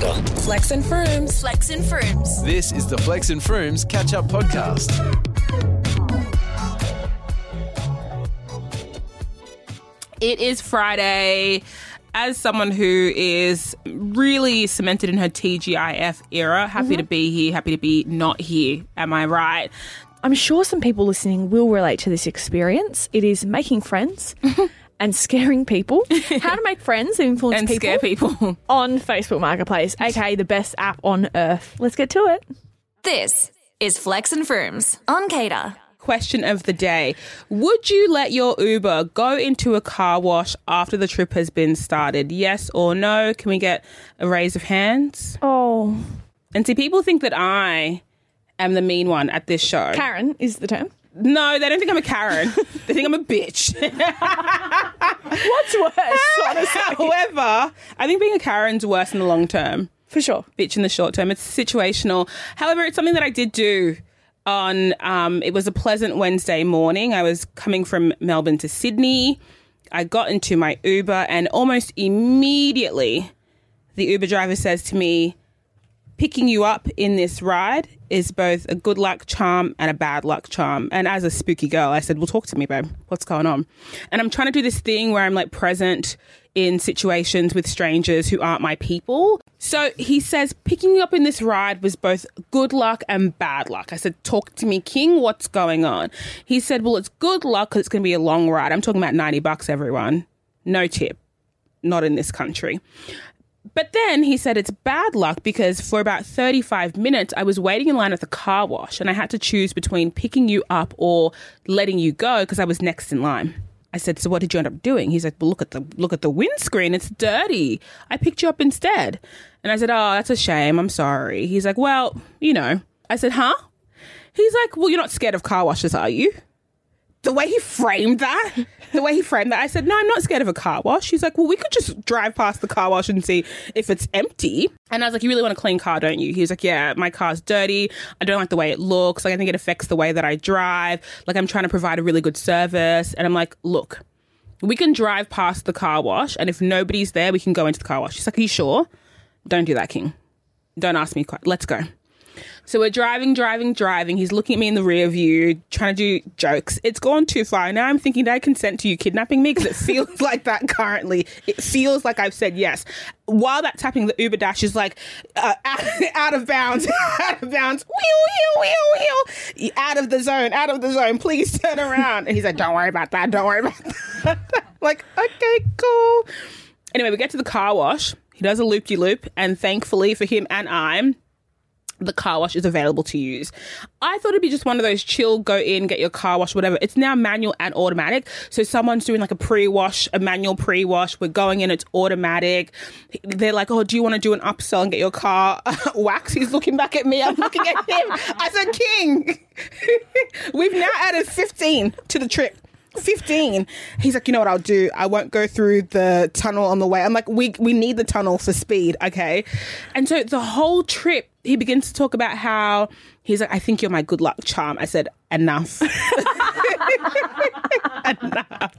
CADA. Flex and Froomes. Flex and Froomes. This is the Flex and Froomes Catch Up Podcast. It is Friday. As someone who is really cemented in her TGIF era, happy to mm-hmm. be here, happy to be not here. Am I right? I'm sure some people listening will relate to this experience. It is making friends and scaring people. How to make friends and influence And people, scare people. on Facebook Marketplace, aka the best app on earth. Let's get to it. This is Flex and Froomes on CADA. Question of the day Would you let your Uber go into a car wash after the trip has been started? Yes or no? Can we get a raise of hands? Oh, And see, people think that I am the mean one at this show. Karen is the term. No, they don't think I'm a Karen. they think I'm a bitch. What's worse, honestly? However, I think being a Karen's worse in the long term. For sure. bitch in the short term. It's situational. However, it's something that I did do on um, it was a pleasant Wednesday morning. I was coming from Melbourne to Sydney. I got into my Uber and almost immediately the Uber driver says to me, picking you up in this ride is both a good luck charm and a bad luck charm. And as a spooky girl, I said, Well, talk to me, babe. What's going on? And I'm trying to do this thing where I'm like present in situations with strangers who aren't my people. So he says, Picking you up in this ride was both good luck and bad luck. I said, Talk to me, King. What's going on? He said, Well, it's good luck because it's going to be a long ride. I'm talking about 90 bucks, everyone. No tip. Not in this country. But then he said it's bad luck because for about 35 minutes, I was waiting in line at the car wash and I had to choose between picking you up or letting you go because I was next in line. I said, "So what did you end up doing?" He's like, "Well, look at the look at the windscreen; it's dirty. I picked you up instead." And I said, "Oh, that's a shame. I'm sorry." He's like, "Well, you know." I said, "Huh?" He's like, "Well, you're not scared of car washes, are you?" The way he framed that, the way he framed that, I said, No, I'm not scared of a car wash. He's like, Well, we could just drive past the car wash and see if it's empty. And I was like, You really want a clean car, don't you? He was like, Yeah, my car's dirty. I don't like the way it looks. Like, I think it affects the way that I drive. Like, I'm trying to provide a really good service. And I'm like, Look, we can drive past the car wash, and if nobody's there, we can go into the car wash. He's like, Are you sure? Don't do that, King. Don't ask me. quite. Let's go. So we're driving, driving, driving. He's looking at me in the rear view, trying to do jokes. It's gone too far. Now I'm thinking, did I consent to you kidnapping me? Because it feels like that currently. It feels like I've said yes. While that's happening, the Uber Dash is like uh, out, out of bounds, out of bounds. Wheel, wheel, wheel, wheel. Out of the zone, out of the zone. Please turn around. And he's like, don't worry about that. Don't worry about that. like, okay, cool. Anyway, we get to the car wash. He does a loop de loop, and thankfully for him and I, the car wash is available to use. I thought it'd be just one of those chill, go in, get your car wash, whatever. It's now manual and automatic. So someone's doing like a pre wash, a manual pre wash. We're going in, it's automatic. They're like, oh, do you want to do an upsell and get your car waxed? He's looking back at me. I'm looking at him. I said, King, we've now added 15 to the trip. 15. He's like, you know what I'll do? I won't go through the tunnel on the way. I'm like, we we need the tunnel for speed, okay? And so the whole trip, he begins to talk about how he's like, I think you're my good luck charm. I said, enough. enough.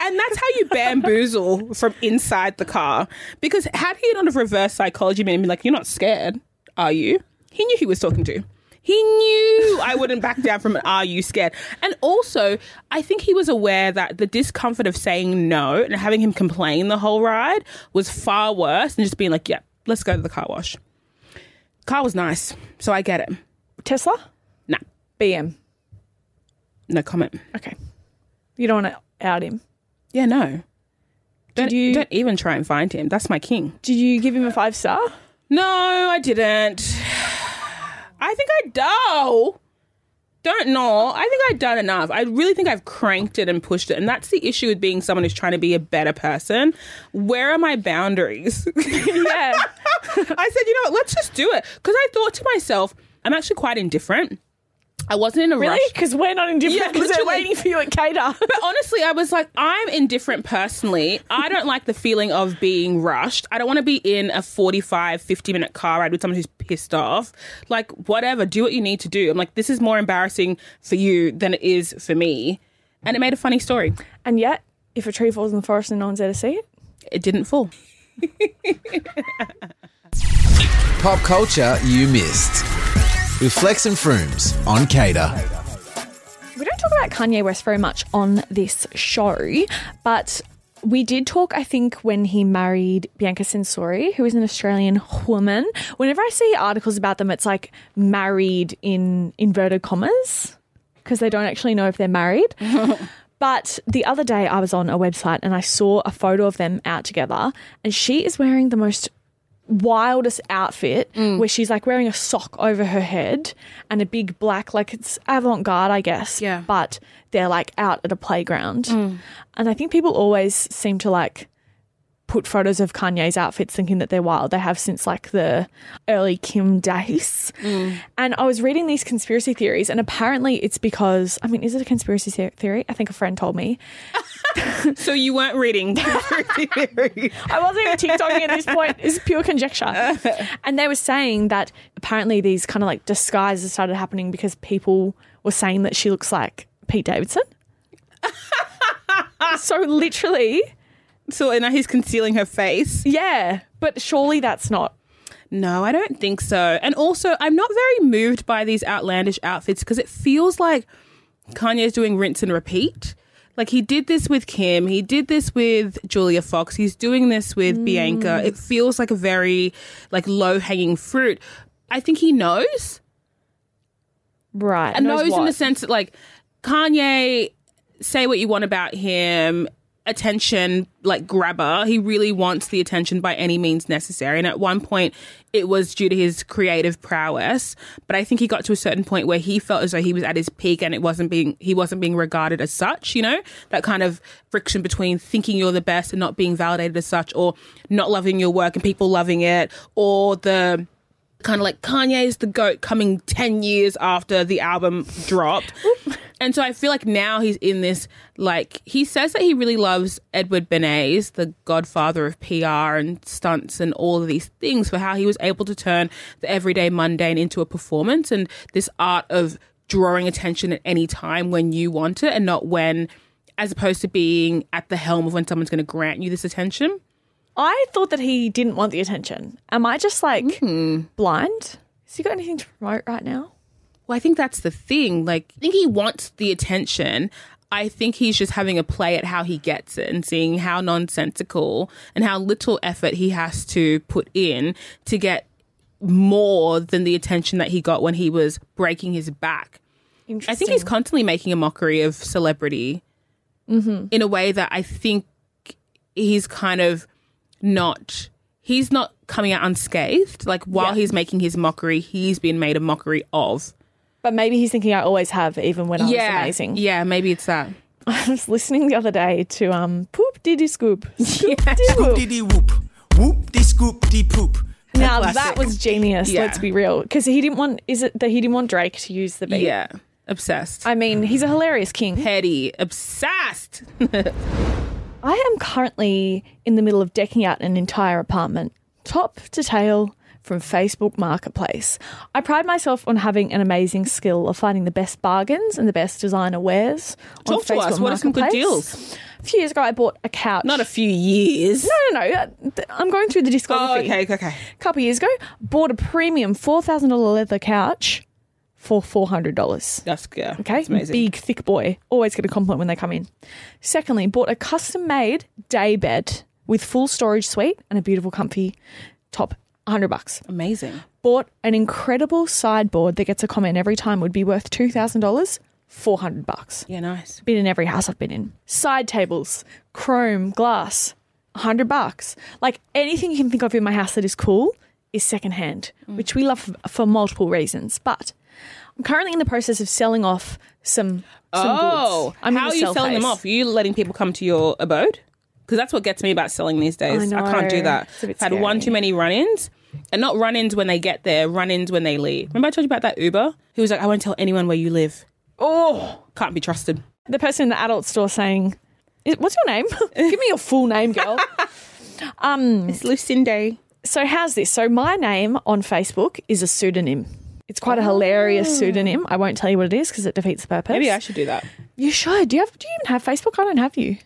And that's how you bamboozle from inside the car. Because had he not have reverse psychology made him be like, you're not scared, are you? He knew he was talking to. He knew I wouldn't back down from an are you scared? And also, I think he was aware that the discomfort of saying no and having him complain the whole ride was far worse than just being like, yeah, let's go to the car wash. Car was nice, so I get it. Tesla? Nah, BM. no comment. Okay. You don't want to out him. Yeah, no. Don't, you- don't even try and find him. That's my king. Did you give him a five star? No, I didn't. I think I do. Don't know. I think I've done enough. I really think I've cranked it and pushed it. And that's the issue with being someone who's trying to be a better person. Where are my boundaries? Yeah. I said, you know what, let's just do it. Because I thought to myself, I'm actually quite indifferent. I wasn't in a really? rush. Because we're not indifferent Yeah, because they're waiting for you at CADA. But honestly, I was like, I'm indifferent personally. I don't like the feeling of being rushed. I don't want to be in a 45, 50 minute car ride with someone who's pissed off. Like, whatever, do what you need to do. I'm like, this is more embarrassing for you than it is for me. And it made a funny story. and yet, if a tree falls in the forest and no one's there to see it, It didn't fall. Pop culture you missed. With Flex and Froomes on CADA. We don't talk about Kanye West very much on this show, but we did talk, I think, when he married Bianca Censori, who is an Australian woman. Whenever I see articles about them, it's like married in inverted commas because they don't actually know if they're married. But the other day, I was on a website and I saw a photo of them out together, and she is wearing the most wildest outfit mm. where she's like wearing a sock over her head and a big black, like it's avant garde, I guess. Yeah. But they're like out at a playground. Mm. And I think people always seem to like put photos of Kanye's outfits thinking that they're wild. They have since like the early Kim days. Mm. And I was reading these conspiracy theories, and apparently it's because, I mean, is it a conspiracy theory? I think a friend told me. So you weren't reading conspiracy theories. I wasn't even TikToking at this point. It's pure conjecture. And they were saying that apparently these kind of like disguises started happening because people were saying that she looks like Pete Davidson. so literally, So now he's concealing her face. yeah. But surely that's not. No, I don't think so. And also, I'm not very moved by these outlandish outfits because it feels like Kanye's doing rinse and repeat. Like he did this with Kim, he did this with Julia Fox, he's doing this with Bianca. Mm. It feels like a very like low hanging fruit. I think he knows. Right. And knows, in the sense that like Kanye, say what you want about him, attention like grabber. He really wants the attention by any means necessary. And at one point, it was due to his creative prowess. But I think he got to a certain point where he felt as though he was at his peak, and it wasn't being he wasn't being regarded as such. You know that kind of friction between thinking you're the best and not being validated as such, or not loving your work and people loving it, or the kind of like Kanye's the goat coming 10 years after the album dropped. and so I feel like now he's in this like he says that he really loves Edward Bernays, the godfather of PR and stunts and all of these things for how he was able to turn the everyday mundane into a performance and this art of drawing attention at any time when you want it and not when as opposed to being at the helm of when someone's going to grant you this attention. I thought that he didn't want the attention. Am I just like Mm-hmm. blind? Has he got anything to promote right now? Well, I think that's the thing. Like, I think he wants the attention. I think he's just having a play at how he gets it and seeing how nonsensical and how little effort he has to put in to get more than the attention that he got when he was breaking his back. I think he's constantly making a mockery of celebrity in a way that I think he's kind of not. He's not coming out unscathed. Like while Yeah. he's making his mockery, he's been made a mockery of. But maybe he's thinking I always have, even when I was amazing. Yeah, maybe it's that. I was listening the other day to um Poop Diddy Scoop. Scoop Diddy Whoop. Diddy whoop. Whoop de scoop de poop. Now classic. that was genius. Yeah. Let's be real, because he didn't want. Is it that he didn't want Drake to use the beat? Yeah, obsessed. I mean, he's a hilarious king. Petty, obsessed. I am currently in the middle of decking out an entire apartment, top to tail, from Facebook Marketplace. I pride myself on having an amazing skill of finding the best bargains and the best designer wares on Talk to Facebook us. What are some good deals? A few years ago, I bought a couch. Not a few years. No, no, no. uh, I'm going through the discography. Oh, okay, okay. A couple years ago, bought a premium four thousand dollar leather couch for four hundred dollars. That's yeah. Okay, that's amazing. big thick boy. Always get a compliment when they come in. Secondly, bought a custom made day bed with full storage suite and a beautiful comfy top. 100 bucks. Amazing. Bought an incredible sideboard that gets a comment every time would be worth $2,000. 400 bucks. Yeah, nice. Been in every house I've been in. Side tables, chrome, glass, 100 bucks. Like anything you can think of in my house that is cool is secondhand, mm. which we love for, for multiple reasons. But I'm currently in the process of selling off some, some Oh, goods. I'm how are you sell selling them off? Are you letting people come to your abode? Because that's what gets me about selling these days. I I, can't do that. It's a bit Had one too many run-ins, and not run-ins when they get there, run-ins when they leave. Remember I told you about that Uber who was like, "I won't tell anyone where you live." Oh, can't be trusted. The person in the adult store saying, What's your name? Give me your full name, girl. um, It's Lucinda. so, how's this? So, my name on Facebook is a pseudonym. It's quite a hilarious pseudonym. Oh. I won't tell you what it is because it defeats the purpose. Maybe I should do that. You should. Do you have? Do you even have Facebook? I don't have you.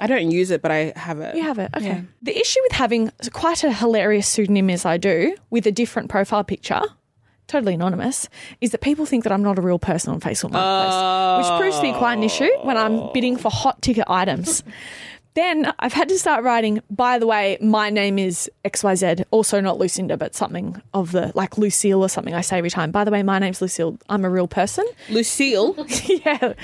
I don't use it, but I have it. You have it. Okay. The issue with having quite a hilarious pseudonym as I do, with a different profile picture, totally anonymous, is that people think that I'm not a real person on Facebook Marketplace, which proves to be quite an issue when I'm bidding for hot ticket items. Then I've had to start writing, by the way, my name is XYZ, also not Lucinda, but something of the, like Lucille or something I say every time. By the way, my name's Lucille. I'm a real person. Lucille. yeah.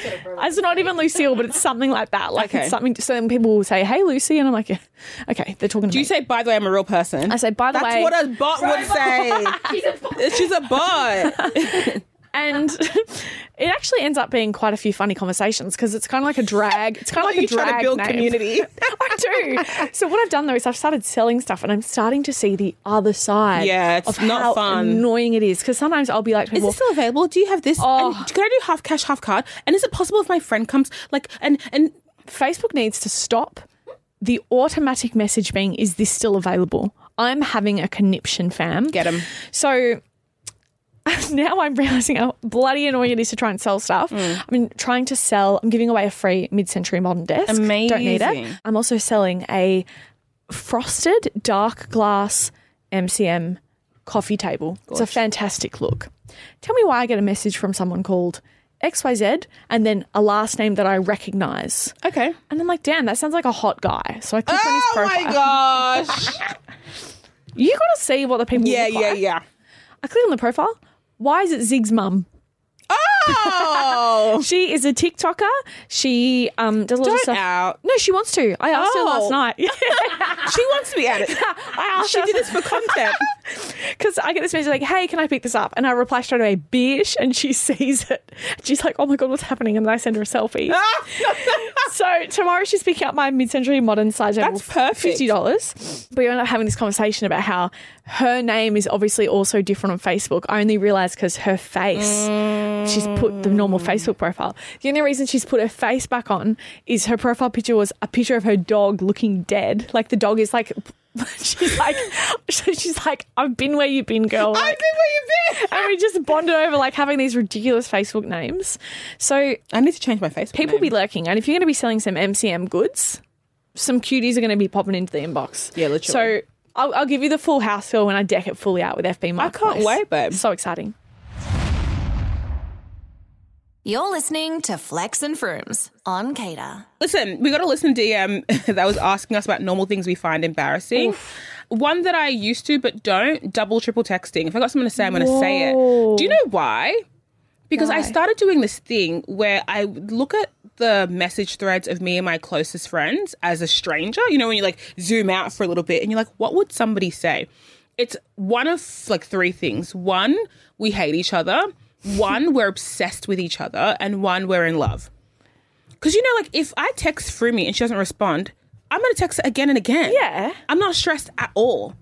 It's not even Lucille, but it's something like that. Like Okay. it's something, so then people will say, hey, Lucy. And I'm like, yeah. okay, they're talking to Do me. you say, by the way, I'm a real person? I say, by the That's way, That's what a bot would say. She's a bot. And it actually ends up being quite a few funny conversations because it's kind of like a drag. It's kind of like you a drag trying to build name. community. I do. So what I've done though is I've started selling stuff, and I'm starting to see the other side. Yeah, it's of not how fun. annoying it is. Because sometimes I'll be like, Is this still available? Do you have this? Oh. And can I do half cash, half card? And is it possible if my friend comes, like, and and Facebook needs to stop the automatic message being, "Is this still available?" I'm having a conniption, fam. get them? So now I'm realizing how bloody annoying it is to try and sell stuff. Mm. I've been trying to sell, I'm giving away a free mid century modern desk. Amazing. Don't need it. I'm also selling a frosted dark glass MCM coffee table. It's a fantastic look. Tell me why I get a message from someone called XYZ and then a last name that I recognize. Okay. And I'm like, damn, that sounds like a hot guy. So I click on his profile. Oh my gosh. You got to see what the people yeah, yeah, like. yeah. I click on the profile. Why is it Zig's mum? Oh, She is a TikToker. She um does a lot of don't stuff. out. No, she wants to. I asked her Oh. last night. She wants to be at it. I asked She her did this for content. Because I get this message like, "Hey, can I pick this up?" And I reply straight away, "Bish," and she sees it. She's like, "Oh my god, what's happening?" And then I send her a selfie. so tomorrow she's picking up my mid-century modern side table. That's perfect. Fifty dollars. But we end up having this conversation about how her name is obviously also different on Facebook. I only realised because her face. She's put the normal mm. Facebook profile. The only reason she's put her face back on is her profile picture was a picture of her dog looking dead. Like the dog is like. She's like, she's like, I've been where you've been, girl. I've been where you've been. and we just bonded over like having these ridiculous Facebook names. So I need to change my Facebook. people name. be lurking, and if you're going to be selling some MCM goods, some cuties are going to be popping into the inbox. Yeah, literally. So I'll, I'll give you the full house feel when I deck it fully out with FB I can't wait, babe. So exciting. You're listening to Flex and Froomes on CADA. Listen, we got a listen DM that was asking us about normal things we find embarrassing. One that I used to but don't double triple texting. If I got something to say, I'm going to say it. Do you know why? Because I started doing this thing where I look at the message threads of me and my closest friends as a stranger. You know, when you like zoom out for a little bit and you're like, what would somebody say? It's one of like three things. One, we hate each other. One, we're obsessed with each other. And one, we're in love. Because you know, like if I text Frumi and she doesn't respond, I'm going to text her again and again. Yeah. I'm not stressed at all.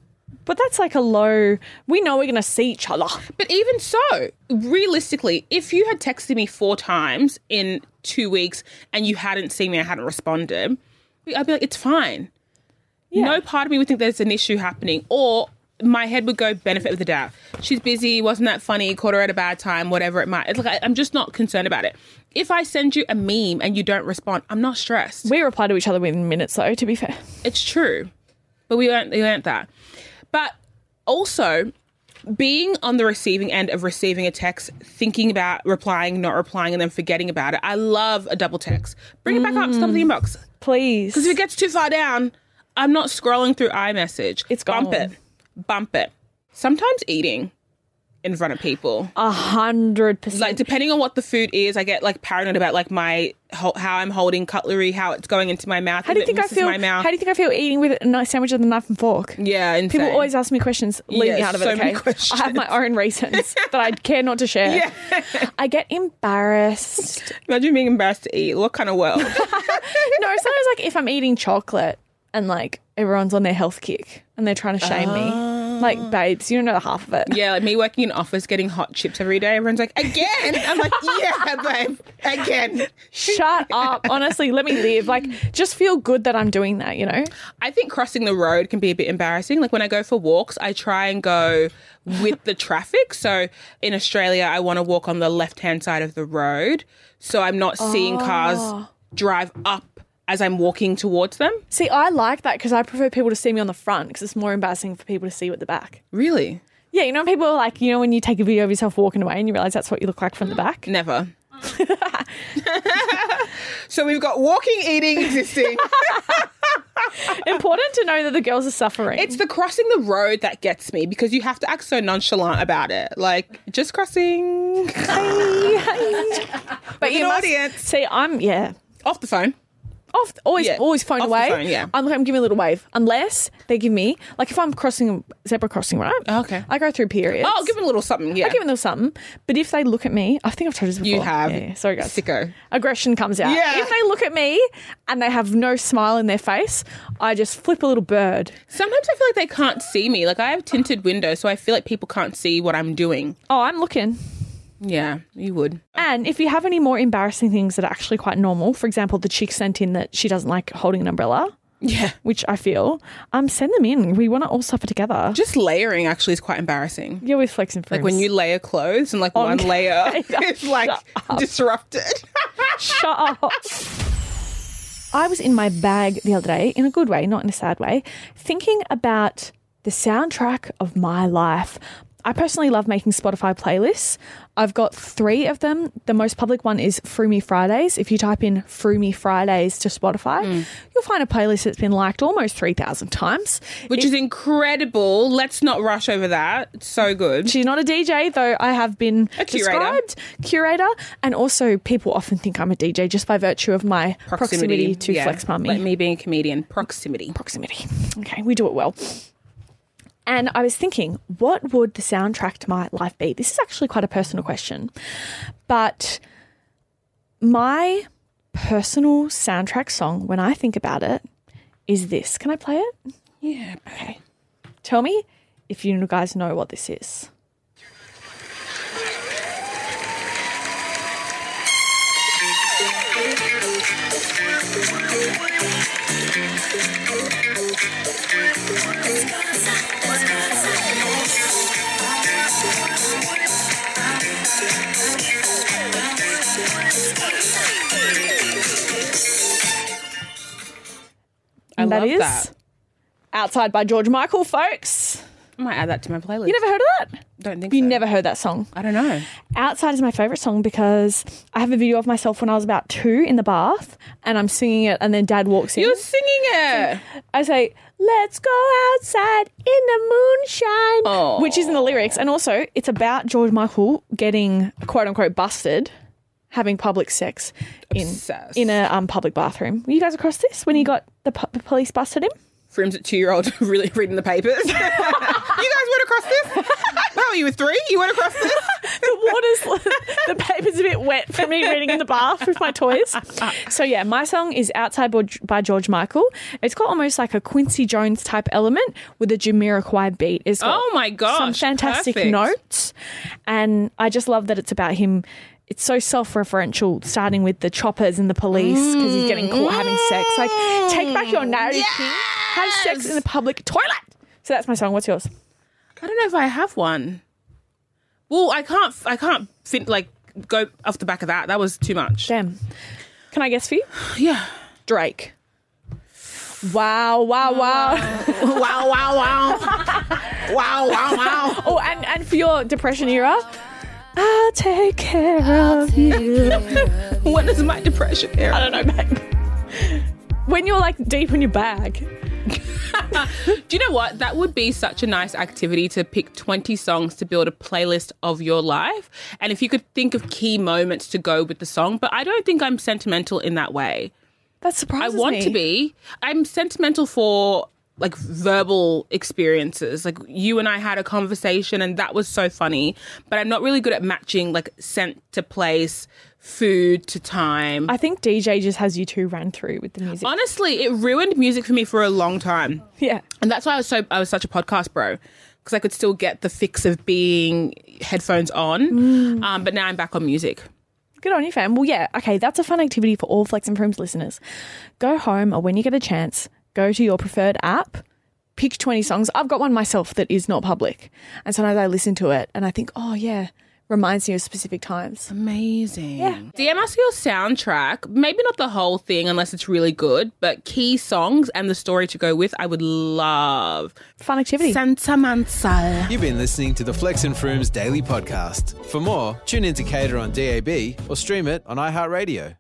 But that's like a low. We know we're going to see each other. But even so, realistically, if you had texted me four times in two weeks and you hadn't seen me, I hadn't responded, I'd be like, it's fine. No part of me would think there's an issue happening, or my head would go benefit of the doubt. She's busy, wasn't that funny, caught her at a bad time, whatever it might. It's like I'm just not concerned about it. If I send you a meme and you don't respond, I'm not stressed. We reply to each other within minutes, though. To be fair, It's true, but we weren't, we weren't that. But also, being on the receiving end of receiving a text, thinking about replying, not replying, and then forgetting about it. I love a double text. Bring it back up, stop the mm. inbox. please. Because if it gets too far down, I'm not scrolling through iMessage. It's bump gone. it, bump it. Sometimes eating in front of people. A hundred percent. Like depending on what the food is, I get like paranoid about like my ho- how I'm holding cutlery, how it's going into my mouth. How do you think I feel? My mouth. How do you think I feel eating with a nice sandwich with a knife and fork? yeah, insane. People always ask me questions. Leave me out of so it. Okay, I have my own reasons that I care not to share. Yeah. I get embarrassed. Imagine being embarrassed to eat. What kind of world? no, sometimes like if I'm eating chocolate and like everyone's on their health kick and they're trying to shame me, like ah. babes, you don't know the half of it. yeah, like me working in office, getting hot chips every day. Everyone's like, again. I'm like, yeah, babe, again. Shut up. Honestly, let me live. Like, just feel good that I'm doing that. You know. I think crossing the road can be a bit embarrassing. Like when I go for walks, I try and go with the traffic. So in Australia, I want to walk on the left hand side of the road. So I'm not seeing cars ah. drive up as I'm walking towards them. See, I like that because I prefer people to see me on the front because it's more embarrassing for people to see you at the back. Really? Yeah, you know, people are like, you know, when you take a video of yourself walking away and you realize that's what you look like from the back. Never. so we've got walking, eating, existing. Important to know that the girls are suffering. It's the crossing the road that gets me because you have to act so nonchalant about it. Like, just crossing. but an must- audience. See, I'm yeah. Off the phone. Off, always, Yeah, always phone off the away. phone, yeah. I'm, I'm giving a little wave, unless they give me like if I'm crossing a zebra crossing, right? Oh, okay. I go through periods. Oh, give them a little something. Yeah. I give them a little something, but if they look at me, I think I've told you this before. You have. Yeah, yeah. Sorry, guys. Sicko. Aggression comes out. Yeah. If they look at me and they have no smile in their face, I just flip a little bird. Sometimes I feel like they can't see me. Like, I have tinted windows, so I feel like people can't see what I'm doing. Oh, I'm looking. Yeah, you would. And if you have any more embarrassing things that are actually quite normal, for example, the chick sent in that she doesn't like holding an umbrella, Yeah. which I feel, um, send them in. We want to all suffer together. Just layering actually is quite embarrassing. You're with Flex and Like when you layer clothes and like one layer is like disrupted. Shut up. I was in my bag the other day, in a good way, not in a sad way, thinking about the soundtrack of my life. I personally love making Spotify playlists. I've got three of them. The most public one is Froomy Fridays. If you type in Froomy Fridays to Spotify, mm. you'll find a playlist that's been liked almost 3,000 times. Which is incredible. Let's not rush over that. It's so good. She's not a DJ, though I have been A curator. described curator, and also people often think I'm a DJ just by virtue of my proximity, to yeah. Flex Mummy. Like me being a comedian. Proximity. proximity. Okay, we do it well. And I was thinking, what would the soundtrack to my life be? This is actually quite a personal question. But my personal soundtrack song, when I think about it, is this. Can I play it? Yeah. Okay. Tell me if you guys know what this is. I And that love is that. Outside by George Michael, folks. I might add that to my playlist. You never heard of that? don't think You so. never heard that song. I don't know. Outside is my favorite song because I have a video of myself when I was about two in the bath and I'm singing it, and then dad walks in. You're singing it. I say, Let's go outside in the moonshine, Oh. which is in the lyrics. And also, it's about George Michael getting quote unquote busted. Having public sex in Obsessed. in a um, public bathroom. Were you guys across this when he got the, the police busted him? Frims at two year old really reading the papers. you guys went across this? No, you were three? You went across this? the water's the paper's a bit wet for me reading in the bath with my toys. So yeah, my song is "Outside" by- George Michael. It's got almost like a Quincy Jones type element with a Jamiroquai beat. It's got Oh my gosh, some fantastic perfect. notes, and I just love that it's about him. It's so self-referential, starting with the choppers and the police because he's getting caught having sex. Like, take back your narrative, King. Have sex in a public toilet. So that's my song. What's yours? I don't know if I have one. Well, I can't. I can't fin- like go off the back of that. That was too much. Damn. Can I guess for you? Yeah. Drake. Wow, wow, wow. wow! Wow! Wow! wow! Wow! Wow! oh, and, and for your depression era, I'll take care of you. When is my depression era? I don't know, babe. When you're like deep in your bag. Do you know what? That would be such a nice activity to pick 20 songs to build a playlist of your life. And if you could think of key moments to go with the song, but I don't think I'm sentimental in that way. That I want me. to be. I'm sentimental for like verbal experiences. Like you and I had a conversation and that was so funny, but I'm not really good at matching like scent to place, food to time. I think DJ just has you two run through with the music. Honestly, it ruined music for me for a long time. yeah. And that's why I was so I was such a podcast bro because I could still get the fix of being headphones on. Um, but now I'm back on music. Good on you, fam. Well, yeah, okay, that's a fun activity for all Flex and Froomes listeners. Go home or when you get a chance, go to your preferred app, pick 20 songs. I've got one myself that is not public. And sometimes I listen to it and I think, oh, yeah, reminds me of specific times. Amazing. Yeah. DM us your soundtrack. Maybe not the whole thing unless it's really good, but key songs and the story to go with, I would love. Fun activity. Santa Mansal. You've been listening to the Flex and Froomes Daily Podcast. For more, tune in to CADA on DAB or stream it on iHeartRadio.